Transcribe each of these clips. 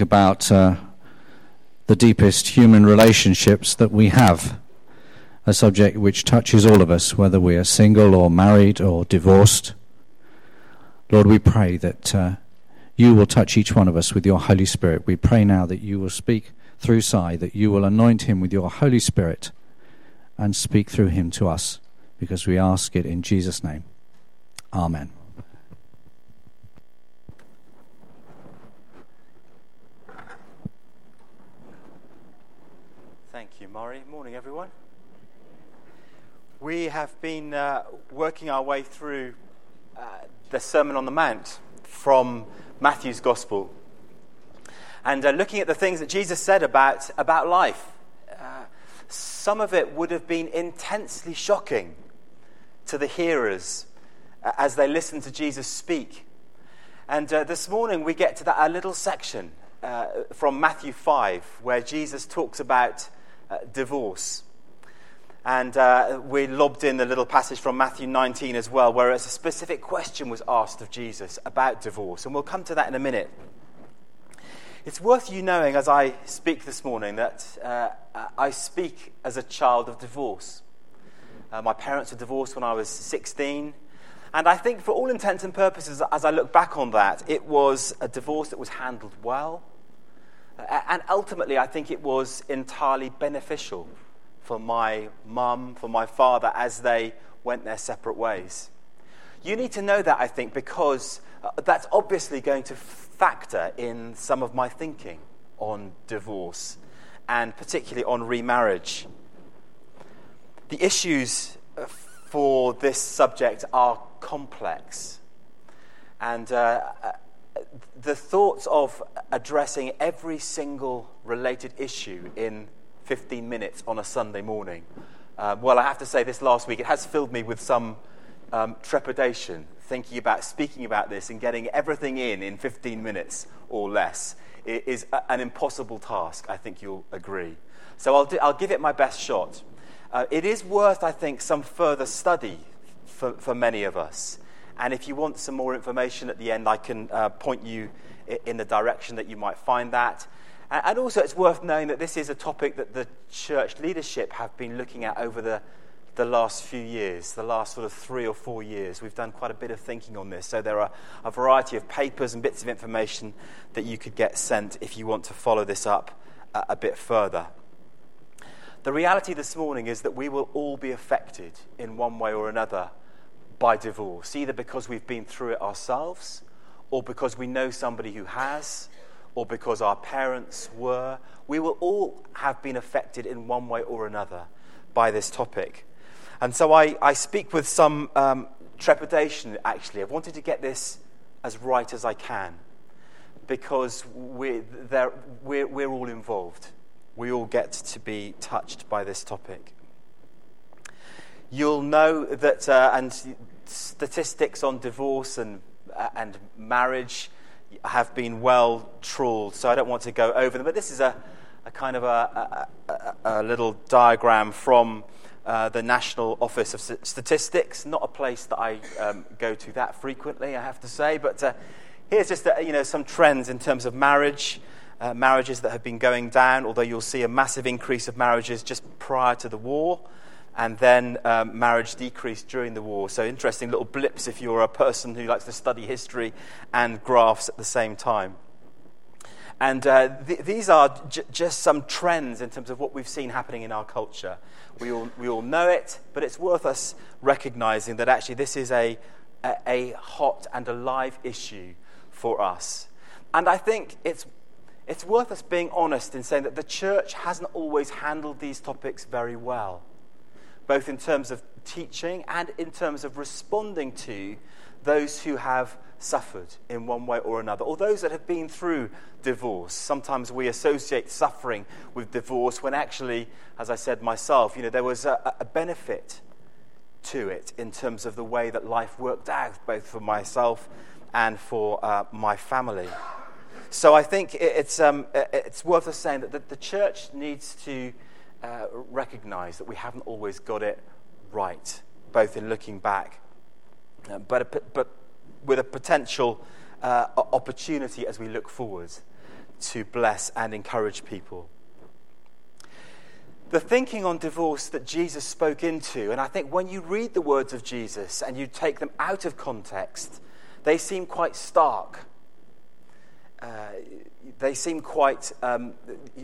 about uh, the deepest human relationships that we have, a subject which touches all of us, whether we are single or married or divorced. Lord, we pray that uh, you will touch each one of us with your Holy Spirit. We pray now that you will speak through Si, that you will anoint him with your Holy Spirit and speak through him to us, because we ask it in Jesus' name. Amen. Maury. Morning, everyone. We have been uh, working our way through uh, the Sermon on the Mount from Matthew's Gospel and uh, looking at the things that Jesus said about, about life. Uh, some of it would have been intensely shocking to the hearers uh, as they listened to Jesus speak. And uh, this morning we get to that little section from Matthew 5 where Jesus talks about uh, divorce. And uh, we lobbed in the little passage from Matthew 19 as well, where a specific question was asked of Jesus about divorce. And we'll come to that in a minute. It's worth you knowing as I speak this morning that uh, I speak as a child of divorce. Uh, my parents were divorced when I was 16. And I think, for all intents and purposes, as I look back on that, it was a divorce that was handled well and ultimately, I think it was entirely beneficial for my mum, for my father, as they went their separate ways. You need to know that, I think, because uh, that's obviously going to factor in some of my thinking on divorce and particularly on remarriage. The issues uh, for this subject are complex. And uh, the thoughts of addressing every single related issue in 15 minutes on a Sunday morning, uh, well, I have to say, this last week, it has filled me with some um, trepidation thinking about speaking about this and getting everything in in 15 minutes or less it is a, an impossible task, I think you'll agree. So I'll, do, I'll give it my best shot. Uh, it is worth, I think, some further study for, for many of us. And if you want some more information at the end, I can uh, point you in the direction that you might find that. And also, it's worth knowing that this is a topic that the church leadership have been looking at over the, the last few years, the last sort of three or four years. We've done quite a bit of thinking on this. So, there are a variety of papers and bits of information that you could get sent if you want to follow this up a, a bit further. The reality this morning is that we will all be affected in one way or another by divorce, either because we've been through it ourselves, or because we know somebody who has, or because our parents were. We will all have been affected in one way or another by this topic. And so I, I speak with some um, trepidation, actually. I've wanted to get this as right as I can because we're, we're, we're all involved. We all get to be touched by this topic. You'll know that, uh, and statistics on divorce and, uh, and marriage have been well trawled, so I don't want to go over them. But this is a, a kind of a, a, a little diagram from uh, the National Office of Statistics. Not a place that I um, go to that frequently, I have to say. But uh, here's just uh, you know, some trends in terms of marriage. Uh, marriages that have been going down, although you'll see a massive increase of marriages just prior to the war and then um, marriage decreased during the war. So, interesting little blips if you're a person who likes to study history and graphs at the same time. And uh, th- these are j- just some trends in terms of what we've seen happening in our culture. We all, we all know it, but it's worth us recognizing that actually this is a, a, a hot and alive issue for us. And I think it's, it's worth us being honest in saying that the church hasn't always handled these topics very well both in terms of teaching and in terms of responding to those who have suffered in one way or another, or those that have been through divorce. Sometimes we associate suffering with divorce when actually, as I said myself, you know, there was a, a benefit to it in terms of the way that life worked out, both for myself and for uh, my family. So I think it's, um, it's worth us saying that the, the church needs to uh, recognize that we haven't always got it right, both in looking back, uh, but, but with a potential uh, opportunity as we look forward to bless and encourage people. The thinking on divorce that Jesus spoke into, and I think when you read the words of Jesus and you take them out of context, they seem quite stark. They seem quite um,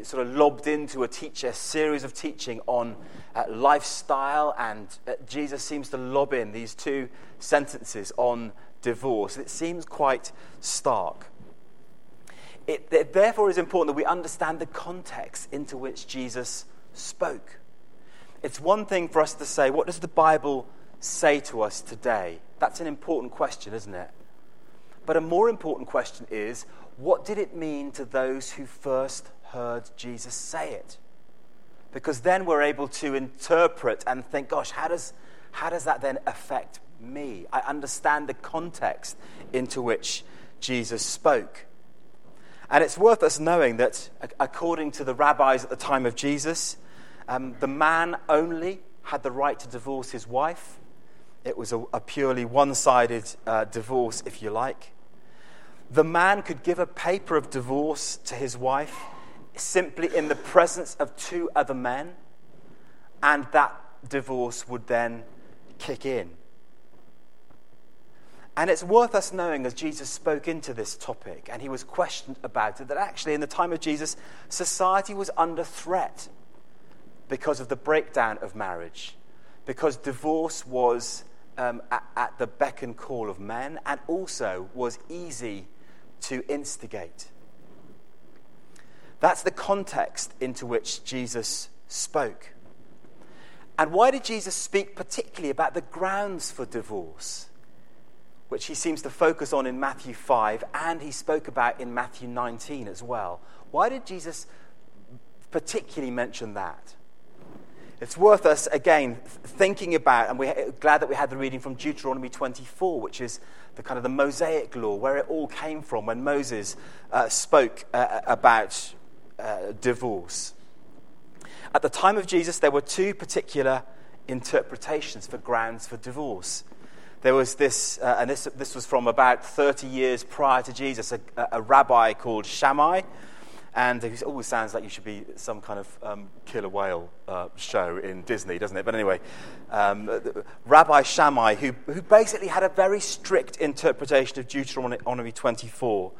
sort of lobbed into a teacher series of teaching on uh, lifestyle, and uh, Jesus seems to lob in these two sentences on divorce. It seems quite stark. It, it therefore is important that we understand the context into which Jesus spoke. It's one thing for us to say, what does the Bible say to us today? That's an important question, isn't it? But a more important question is, what did it mean to those who first heard Jesus say it? Because then we're able to interpret and think, gosh, how does, how does that then affect me? I understand the context into which Jesus spoke. And it's worth us knowing that, according to the rabbis at the time of Jesus, um, the man only had the right to divorce his wife. It was a, a purely one sided uh, divorce, if you like. The man could give a paper of divorce to his wife simply in the presence of two other men, and that divorce would then kick in. And it's worth us knowing as Jesus spoke into this topic and he was questioned about it that actually, in the time of Jesus, society was under threat because of the breakdown of marriage, because divorce was um, at, at the beck and call of men and also was easy to instigate. That's the context into which Jesus spoke. And why did Jesus speak particularly about the grounds for divorce? which he seems to focus on in Matthew 5 and he spoke about in Matthew 19 as well. Why did Jesus particularly mention that? It's worth us, again, thinking about, and we're glad that we had the reading from Deuteronomy 24, which is the kind of the Mosaic law, where it all came from when Moses uh, spoke uh, about uh, divorce. At the time of Jesus, there were two particular interpretations for grounds for divorce there was this, uh, and this, this was from about 30 years prior to Jesus, a, a rabbi called Shammai. And it always sounds like you should be some kind of um, killer whale uh, show in Disney, doesn't it? But anyway, um, Rabbi Shammai, who, who basically had a very strict interpretation of Deuteronomy 24,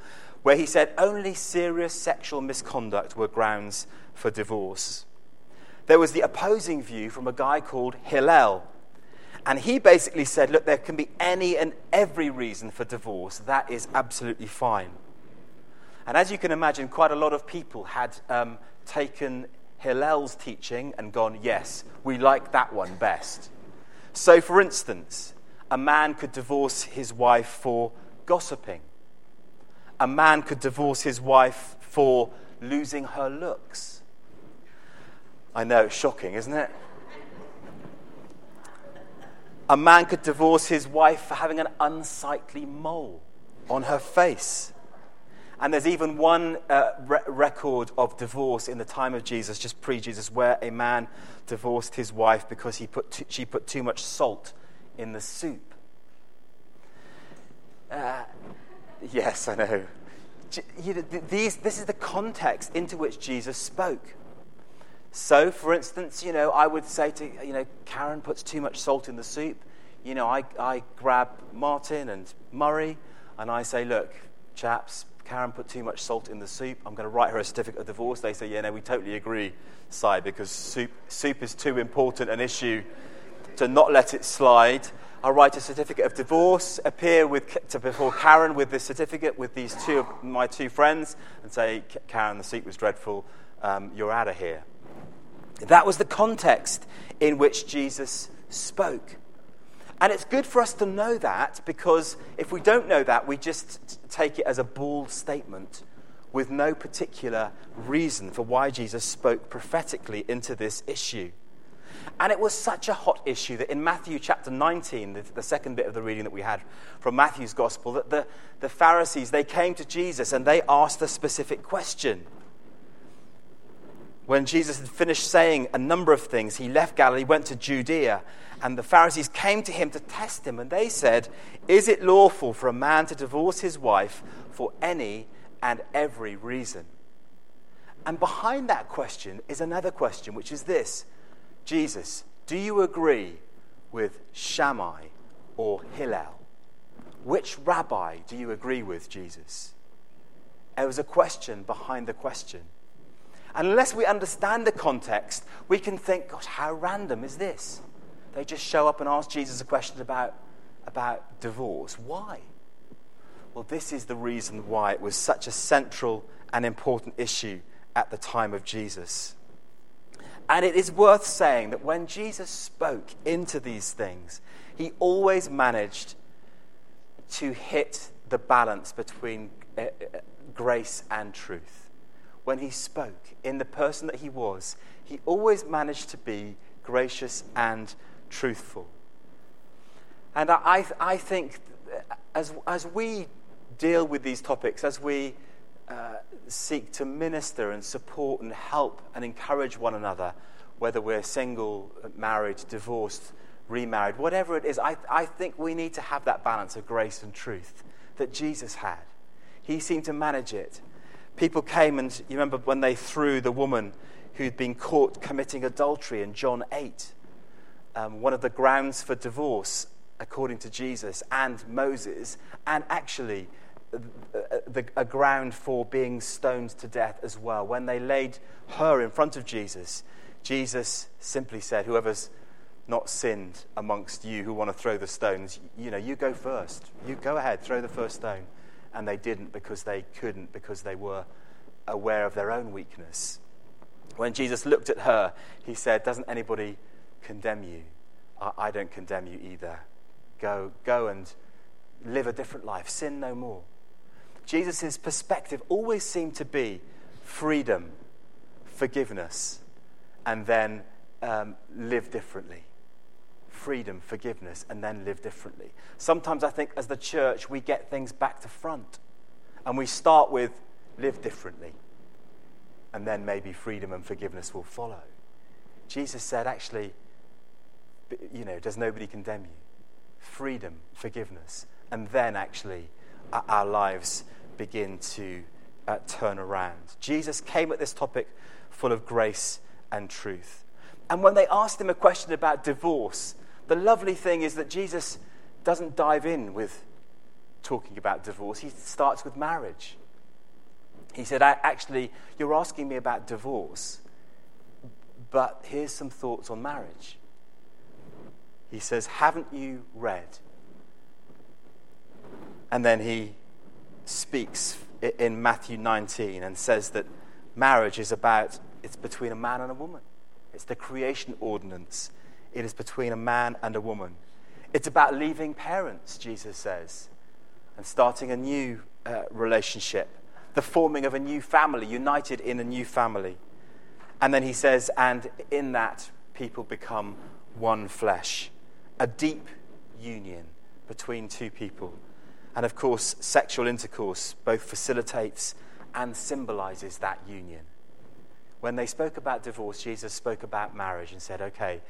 where he said only serious sexual misconduct were grounds for divorce. There was the opposing view from a guy called Hillel, and he basically said, look, there can be any and every reason for divorce. That is absolutely fine. And as you can imagine, quite a lot of people had um, taken Hillel's teaching and gone, yes, we like that one best. So, for instance, a man could divorce his wife for gossiping. A man could divorce his wife for losing her looks. I know, it's shocking, isn't it? A man could divorce his wife for having an unsightly mole on her face. And there's even one uh, re- record of divorce in the time of Jesus, just pre Jesus, where a man divorced his wife because he put too, she put too much salt in the soup. Uh, yes, I know. These, this is the context into which Jesus spoke. So, for instance, you know, I would say to, you know, Karen puts too much salt in the soup. You know, I, I grab Martin and Murray and I say, look, chaps, Karen put too much salt in the soup. I'm going to write her a certificate of divorce. They say, yeah, no, we totally agree, Si, because soup, soup is too important an issue to not let it slide. I'll write a certificate of divorce, appear with, to, before Karen with this certificate with these two of my two friends, and say, Karen, the soup was dreadful. Um, you're out of here. That was the context in which Jesus spoke. And it's good for us to know that because if we don't know that, we just take it as a bald statement with no particular reason for why Jesus spoke prophetically into this issue. And it was such a hot issue that in Matthew chapter 19, the, the, second bit of the reading that we had from Matthew's gospel, that the, the Pharisees, they came to Jesus and they asked a specific question. When Jesus had finished saying a number of things, he left Galilee, went to Judea, and the Pharisees came to him to test him. And they said, Is it lawful for a man to divorce his wife for any and every reason? And behind that question is another question, which is this Jesus, do you agree with Shammai or Hillel? Which rabbi do you agree with, Jesus? There was a question behind the question. Unless we understand the context, we can think, gosh, how random is this? They just show up and ask Jesus a question about, about divorce. Why? Well, this is the reason why it was such a central and important issue at the time of Jesus. And it is worth saying that when Jesus spoke into these things, he always managed to hit the balance between uh, uh, grace and truth. When he spoke in the person that he was, he always managed to be gracious and truthful. And I, I think as, as we deal with these topics, as we uh, seek to minister and support and help and encourage one another, whether we're single, married, divorced, remarried, whatever it is, I, I think we need to have that balance of grace and truth that Jesus had. He seemed to manage it. People came and you remember when they threw the woman who'd been caught committing adultery in John 8, um, one of the grounds for divorce, according to Jesus and Moses, and actually the, a ground for being stoned to death as well. When they laid her in front of Jesus, Jesus simply said, Whoever's not sinned amongst you who want to throw the stones, you know, you go first. You go ahead, throw the first stone. And they didn't because they couldn't, because they were aware of their own weakness. When Jesus looked at her, he said, Doesn't anybody condemn you? I, I don't condemn you either. Go, go and live a different life. Sin no more. Jesus' perspective always seemed to be freedom, forgiveness, and then um, live differently. Freedom, forgiveness, and then live differently. Sometimes I think as the church, we get things back to front. And we start with live differently. And then maybe freedom and forgiveness will follow. Jesus said, actually, you know, does nobody condemn you? Freedom, forgiveness, and then actually our lives begin to uh, turn around. Jesus came at this topic full of grace and truth. And when they asked him a question about divorce, the lovely thing is that Jesus doesn't dive in with talking about divorce, he starts with marriage. He said, Actually, you're asking me about divorce, but here's some thoughts on marriage. He says, Haven't you read? And then he speaks in Matthew 19 and says that marriage is about, it's between a man and a woman. It's the creation ordinance. It is between a man and a woman. It's about leaving parents, Jesus says, and starting a new uh, relationship, the forming of a new family, united in a new family. And then he says, and in that, people become one flesh, a deep union between two people. And of course, sexual intercourse both facilitates and symbolizes that union. When they spoke about divorce, Jesus spoke about marriage and said, okay,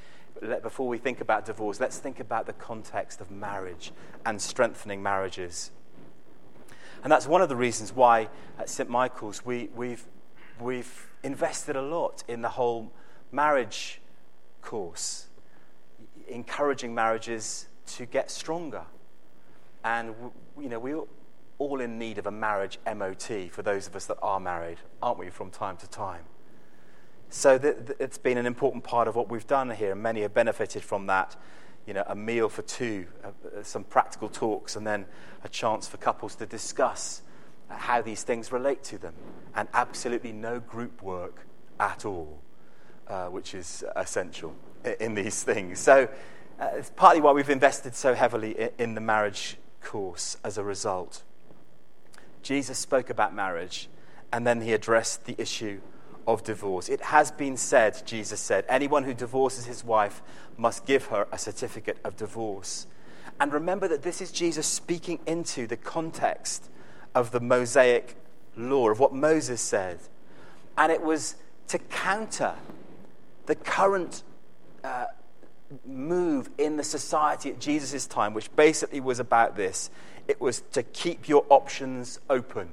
before we think about divorce, let's think about the context of marriage and strengthening marriages. And that's one of the reasons why at St. Michael's we, we've, we've invested a lot in the whole marriage course, encouraging marriages to get stronger and, you know, we're all in need of a marriage MOT for those of us that are married, aren't we, from time to time? So th- th- it's been an important part of what we've done here, and many have benefited from that. You know, a meal for two, uh, uh some practical talks, and then a chance for couples to discuss how these things relate to them, and absolutely no group work at all, uh, which is essential in, these things. So uh, it's partly why we've invested so heavily in, in the marriage course as a result. Jesus spoke about marriage and then he addressed the issue of divorce. It has been said, Jesus said, anyone who divorces his wife must give her a certificate of divorce. And remember that this is Jesus speaking into the context of the Mosaic law, of what Moses said. And it was to counter the current move in the society at Jesus' time, which basically was about this it was to keep your options open.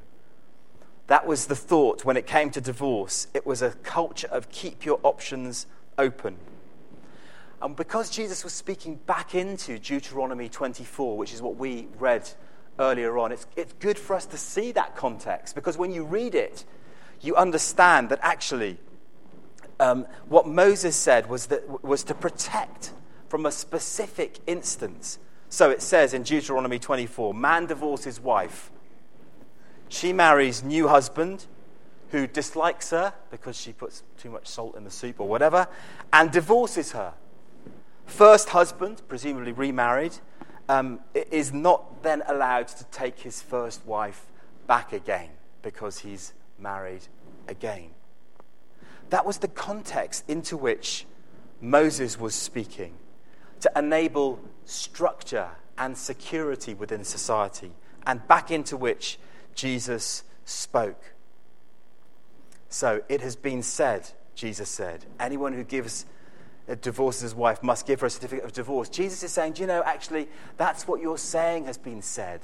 That was the thought when it came to divorce. It was a culture of keep your options open. And because Jesus was speaking back into Deuteronomy 24, which is what we read earlier on, it's, it's good for us to see that context because when you read it, you understand that actually um, what Moses said was, that, was to protect from a specific instance. So it says in Deuteronomy 24 man divorces wife. She marries new husband who dislikes her because she puts too much salt in the soup or whatever and divorces her. First husband, presumably remarried, um, is not then allowed to take his first wife back again because he's married again. That was the context into which Moses was speaking to enable structure and security within society, and back into which Jesus spoke. So it has been said, Jesus said, anyone who gives a divorces his wife must give her a certificate of divorce. Jesus is saying, do you know, actually, that's what you're saying has been said.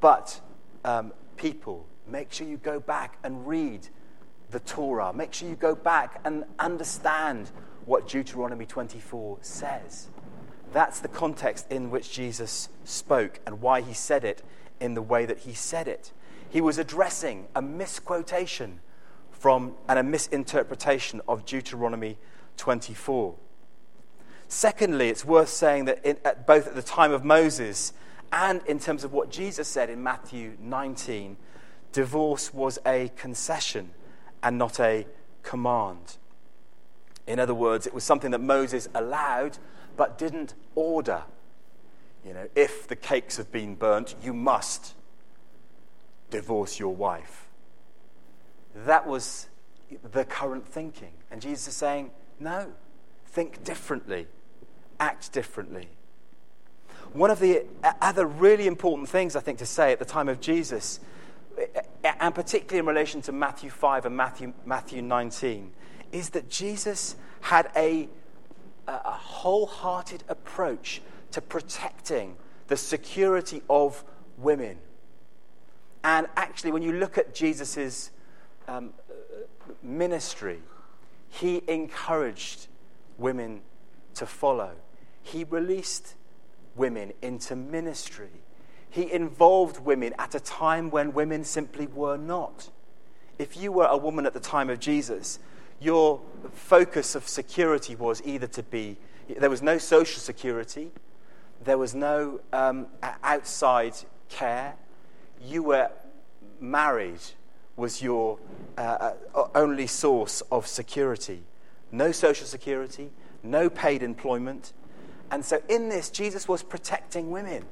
But um, people, make sure you go back and read the Torah. Make sure you go back and understand what Deuteronomy 24 says. That's the context in which Jesus spoke and why he said it in the way that he said it. He was addressing a misquotation from and a misinterpretation of Deuteronomy 24. Secondly, it's worth saying that in, at both at the time of Moses and in terms of what Jesus said in Matthew 19, divorce was a concession and not a command. In other words, it was something that Moses allowed but didn't order. You know, if the cakes have been burnt, you must divorce your wife. That was the current thinking. And Jesus is saying, no, think differently, act differently. One of the other really important things, I think, to say at the time of Jesus, and particularly in relation to Matthew 5 and Matthew, Matthew 19, is that Jesus had a a wholehearted approach to protecting the security of women. And actually, when you look at Jesus' um, ministry, he encouraged women to follow. He released women into ministry. He involved women at a time when women simply were not. If you were a woman at the time of Jesus, your focus of security was either to be, there was no social security, there was no um, outside care, you were married was your uh, uh, only source of security. No social security, no paid employment. And so, in this, Jesus was protecting women.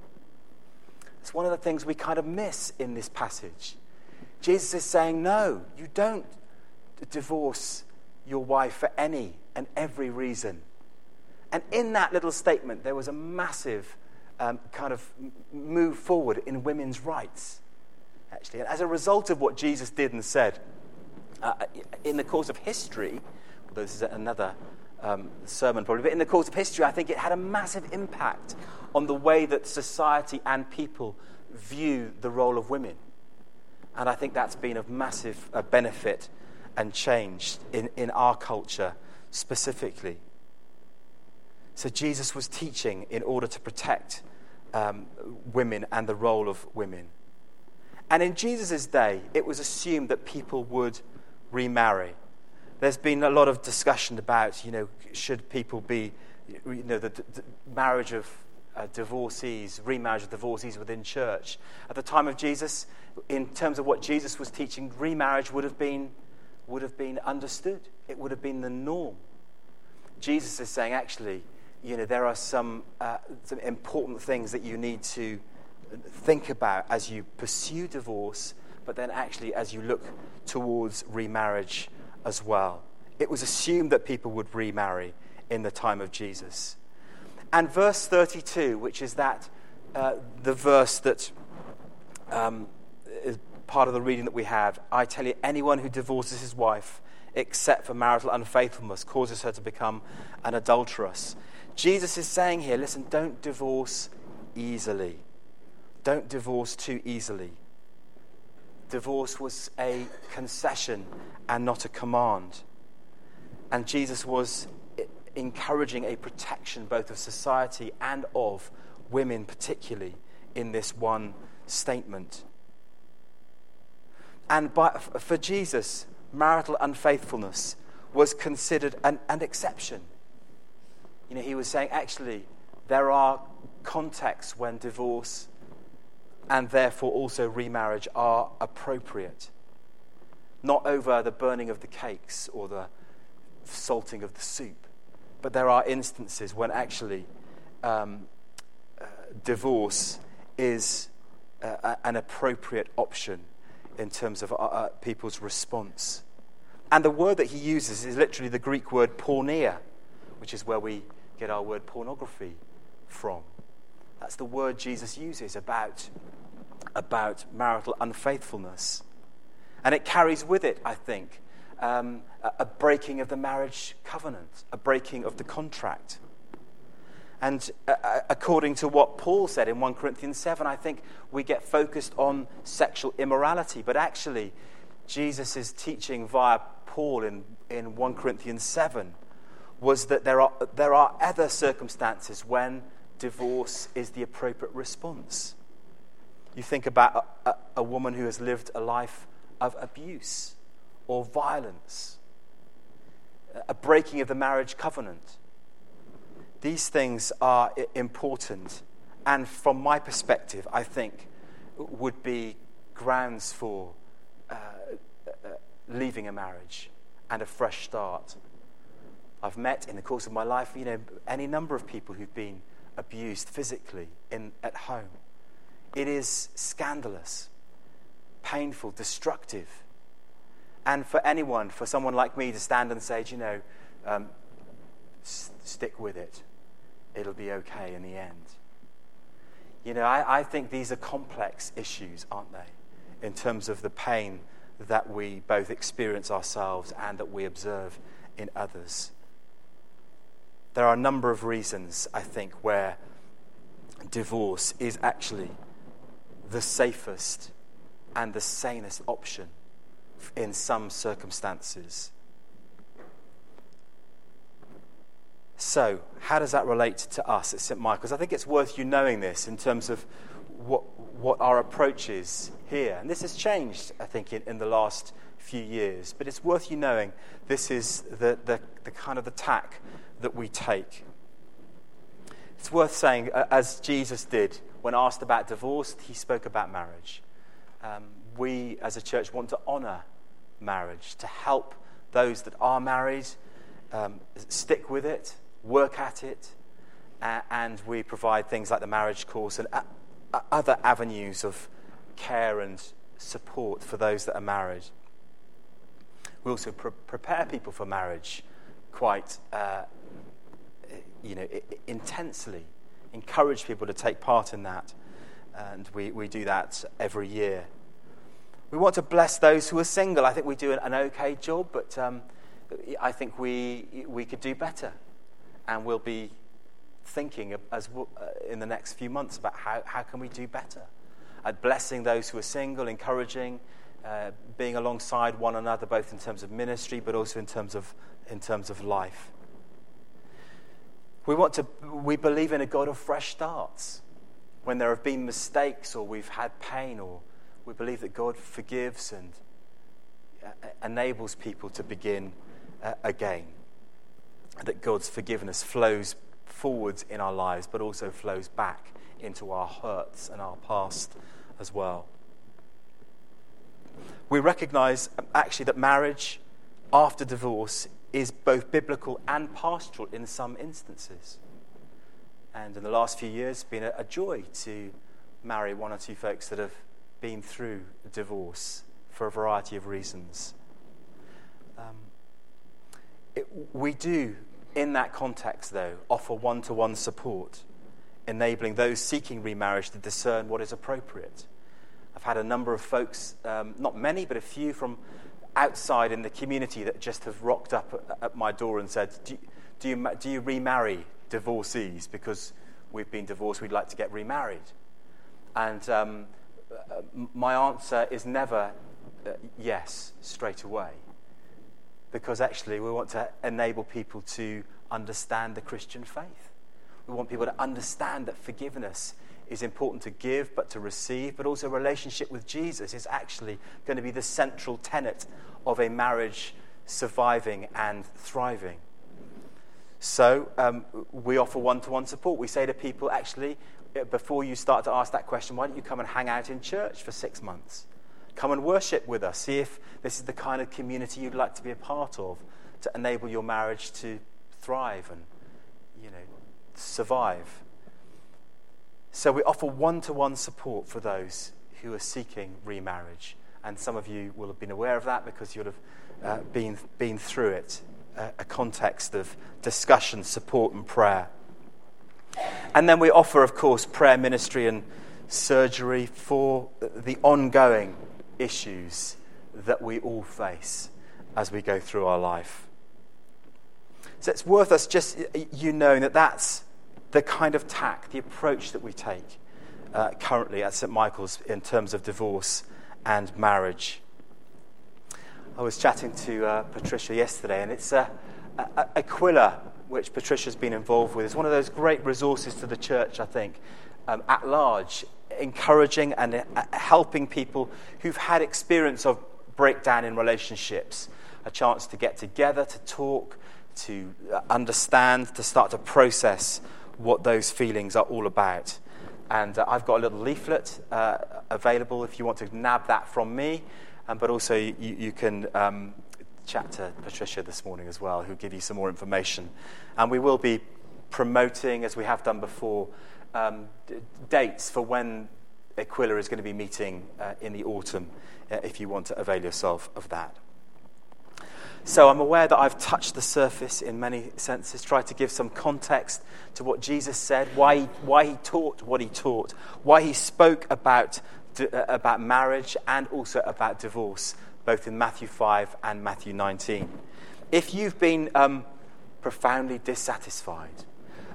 It's one of the things we kind of miss in this passage. Jesus is saying, no, you don't divorce your wife for any and every reason. And in that little statement, there was a massive um, kind of move forward in women's rights, actually. And as a result of what Jesus did and said, uh, in the course of history, although this is another um, sermon probably, but in the course of history, I think it had a massive impact on the way that society and people view the role of women. And I think that's been of massive uh, benefit and change in, in our culture specifically. So Jesus was teaching in order to protect um, women and the role of women. And in Jesus' day, it was assumed that people would remarry. There's been a lot of discussion about, you know, should people be, you know, the, the marriage of uh, divorcees, remarriage of divorcees within church. At the time of Jesus, in terms of what Jesus was teaching, remarriage would have been would have been understood, it would have been the norm. Jesus is saying, actually, you know, there are some, uh, some important things that you need to think about as you pursue divorce, but then actually as you look towards remarriage as well. It was assumed that people would remarry in the time of Jesus. And verse 32, which is that uh, the verse that um, is part of the reading that we have. I tell you, anyone who divorces his wife, except for marital unfaithfulness, causes her to become an adulteress. Jesus is saying here listen, don't divorce easily. Don't divorce too easily. divorce was a concession and not a command. And Jesus was encouraging a protection both of society and of women, particularly in this one statement. And by, for Jesus, marital unfaithfulness was considered an, an exception. You know, he was saying, actually, there are contexts when divorce and therefore also remarriage are appropriate. Not over the burning of the cakes or the salting of the soup, but there are instances when actually um, uh, divorce is uh, an appropriate option in terms of uh, uh, people's response. And the word that he uses is literally the Greek word porneia, which is where we get our word pornography from. That's the word Jesus uses about, about marital unfaithfulness. And it carries with it, I think, um, a, breaking of the marriage covenant, a breaking of the contract. And uh, uh according to what Paul said in 1 Corinthians 7, I think we get focused on sexual immorality. But actually, Jesus' is teaching via Paul in, in 1 Corinthians 7 was that there are, there are other circumstances when divorce is the appropriate response. You think about a, a, a woman who has lived a life of abuse or violence, a breaking of the marriage covenant. These things are important, and from my perspective, I think would be grounds for uh, uh, leaving a marriage and a fresh start. I've met in the course of my life, you know, any number of people who've been abused physically in, at home. It is scandalous, painful, destructive. And for anyone, for someone like me to stand and say, you know, um, s- stick with it, it'll be okay in the end. You know, I, I think these are complex issues, aren't they, in terms of the pain that we both experience ourselves and that we observe in others. There are a number of reasons, I think, where divorce is actually the safest and the sanest option in some circumstances. So, how does that relate to us at St. Michael's? I think it's worth you knowing this in terms of what, what our approach is here. And this has changed, I think, in, in the last few years. But it's worth you knowing this is the, the, the kind of the tack that we take. It's worth saying, as Jesus did when asked about divorce, he spoke about marriage. Um, we as a church want to honor marriage, to help those that are married um, stick with it, work at it, uh, and we provide things like the marriage course and uh, other avenues of care and support for those that are married. We also pre- prepare people for marriage quite uh, you know, intensely, encourage people to take part in that. And we, we do that every year. We want to bless those who are single. I think we do an, okay job, but um, I think we, we could do better. And we'll be thinking as uh, in the next few months about how, how can we do better at blessing those who are single, encouraging, uh, being alongside one another, both in terms of ministry, but also in terms of, in terms of life. We, want to, we believe in a God of fresh starts. When there have been mistakes or we've had pain, or we believe that God forgives and uh, enables people to begin uh, again. That God's forgiveness flows forwards in our lives, but also flows back into our hurts and our past as well. We recognize um, actually that marriage after divorce is both biblical and pastoral in some instances. And in the last few years, it's been a joy to marry one or two folks that have been through divorce for a variety of reasons. Um, it, we do, in that context, though, offer one to one support, enabling those seeking remarriage to discern what is appropriate. I've had a number of folks, um, not many, but a few from outside in the community that just have rocked up at my door and said, Do you, do you, do you remarry divorcees? Because we've been divorced, we'd like to get remarried. And um, my answer is never uh, yes straight away. Because actually, we want to enable people to understand the Christian faith. We want people to understand that forgiveness is important to give, but to receive, but also relationship with Jesus is actually going to be the central tenet of a marriage surviving and thriving. So um, we offer one to one support. We say to people, actually, before you start to ask that question, why don't you come and hang out in church for six months? Come and worship with us. See if this is the kind of community you'd like to be a part of to enable your marriage to thrive and, you know, survive. So we offer one to one support for those who are seeking remarriage. And some of you will have been aware of that because you'll have uh, been, been through it a, a context of discussion, support, and prayer. And then we offer, of course, prayer ministry and surgery for the ongoing issues that we all face as we go through our life. So it's worth us just you knowing that that's the kind of tack, the approach that we take uh, currently at St. Michael's in terms of divorce and marriage. I was chatting to uh, Patricia yesterday, and it's uh, Aquila, which Patricia's been involved with, is one of those great resources to the church, I think, um, at large, encouraging and uh, helping people who've had experience of breakdown in relationships, a chance to get together, to talk, to uh, understand, to start to process what those feelings are all about. And uh, I've got a little leaflet uh, available if you want to nab that from me, um, but also you, you can um, chat to Patricia this morning as well, who'll give you some more information. And we will be promoting, as we have done before, um, d- dates for when Aquila is going to be meeting uh, in the autumn, uh, if you want to avail yourself of that. So I'm aware that I've touched the surface in many senses, tried to give some context to what Jesus said, why he, why he taught what he taught, why he spoke about, uh, about marriage and also about divorce, both in Matthew 5 and Matthew 19. If you've been um, profoundly dissatisfied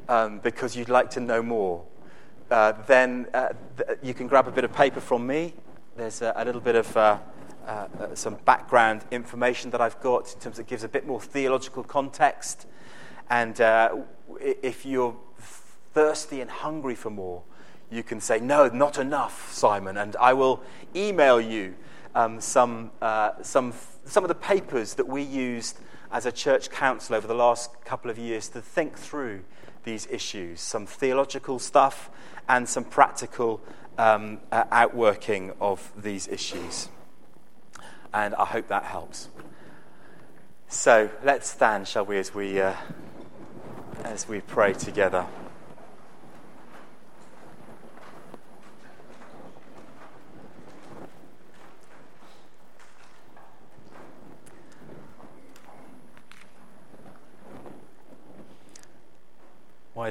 um, because you'd like to know more, uh, then uh, th- you can grab a bit of paper from me. There's a, a little bit of. Uh, uh, uh, some background information that I've got in terms of gives a bit more theological context. And uh, if you're thirsty and hungry for more, you can say, No, not enough, Simon. And I will email you um, some, uh, some, some of the papers that we used as a church council over the last couple of years to think through these issues some theological stuff and some practical um, uh, outworking of these issues and I hope that helps. So let's stand, shall we, as we, uh, as we pray together.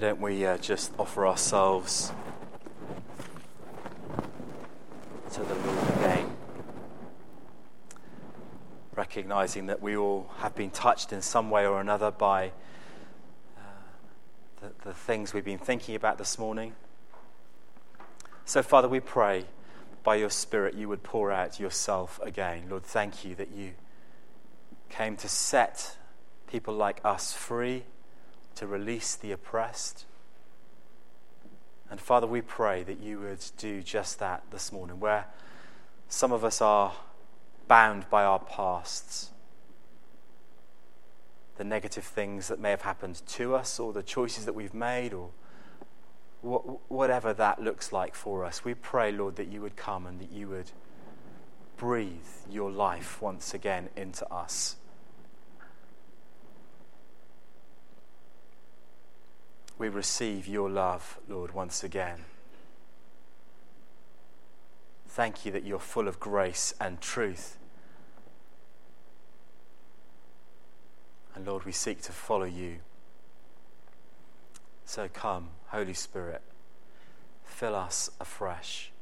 Why don't we uh, just offer ourselves to the Lord again? recognizing that we all have been touched in some way or another by uh, the, the things we've been thinking about this morning. So, Father, we pray by your Spirit you would pour out yourself again. Lord, thank you that you came to set people like us free, to release the oppressed. And Father, we pray that you would do just that this morning, where some of us are bound by our pasts. The negative things that may have happened to us, or the choices that we've made, or whatever that looks like for us. We pray, Lord, that you would come and that you would breathe your life once again into us. We receive your love, Lord, once again. Thank you that you're full of grace and truth. And Lord, we seek to follow you. So come, Holy Spirit, fill us afresh.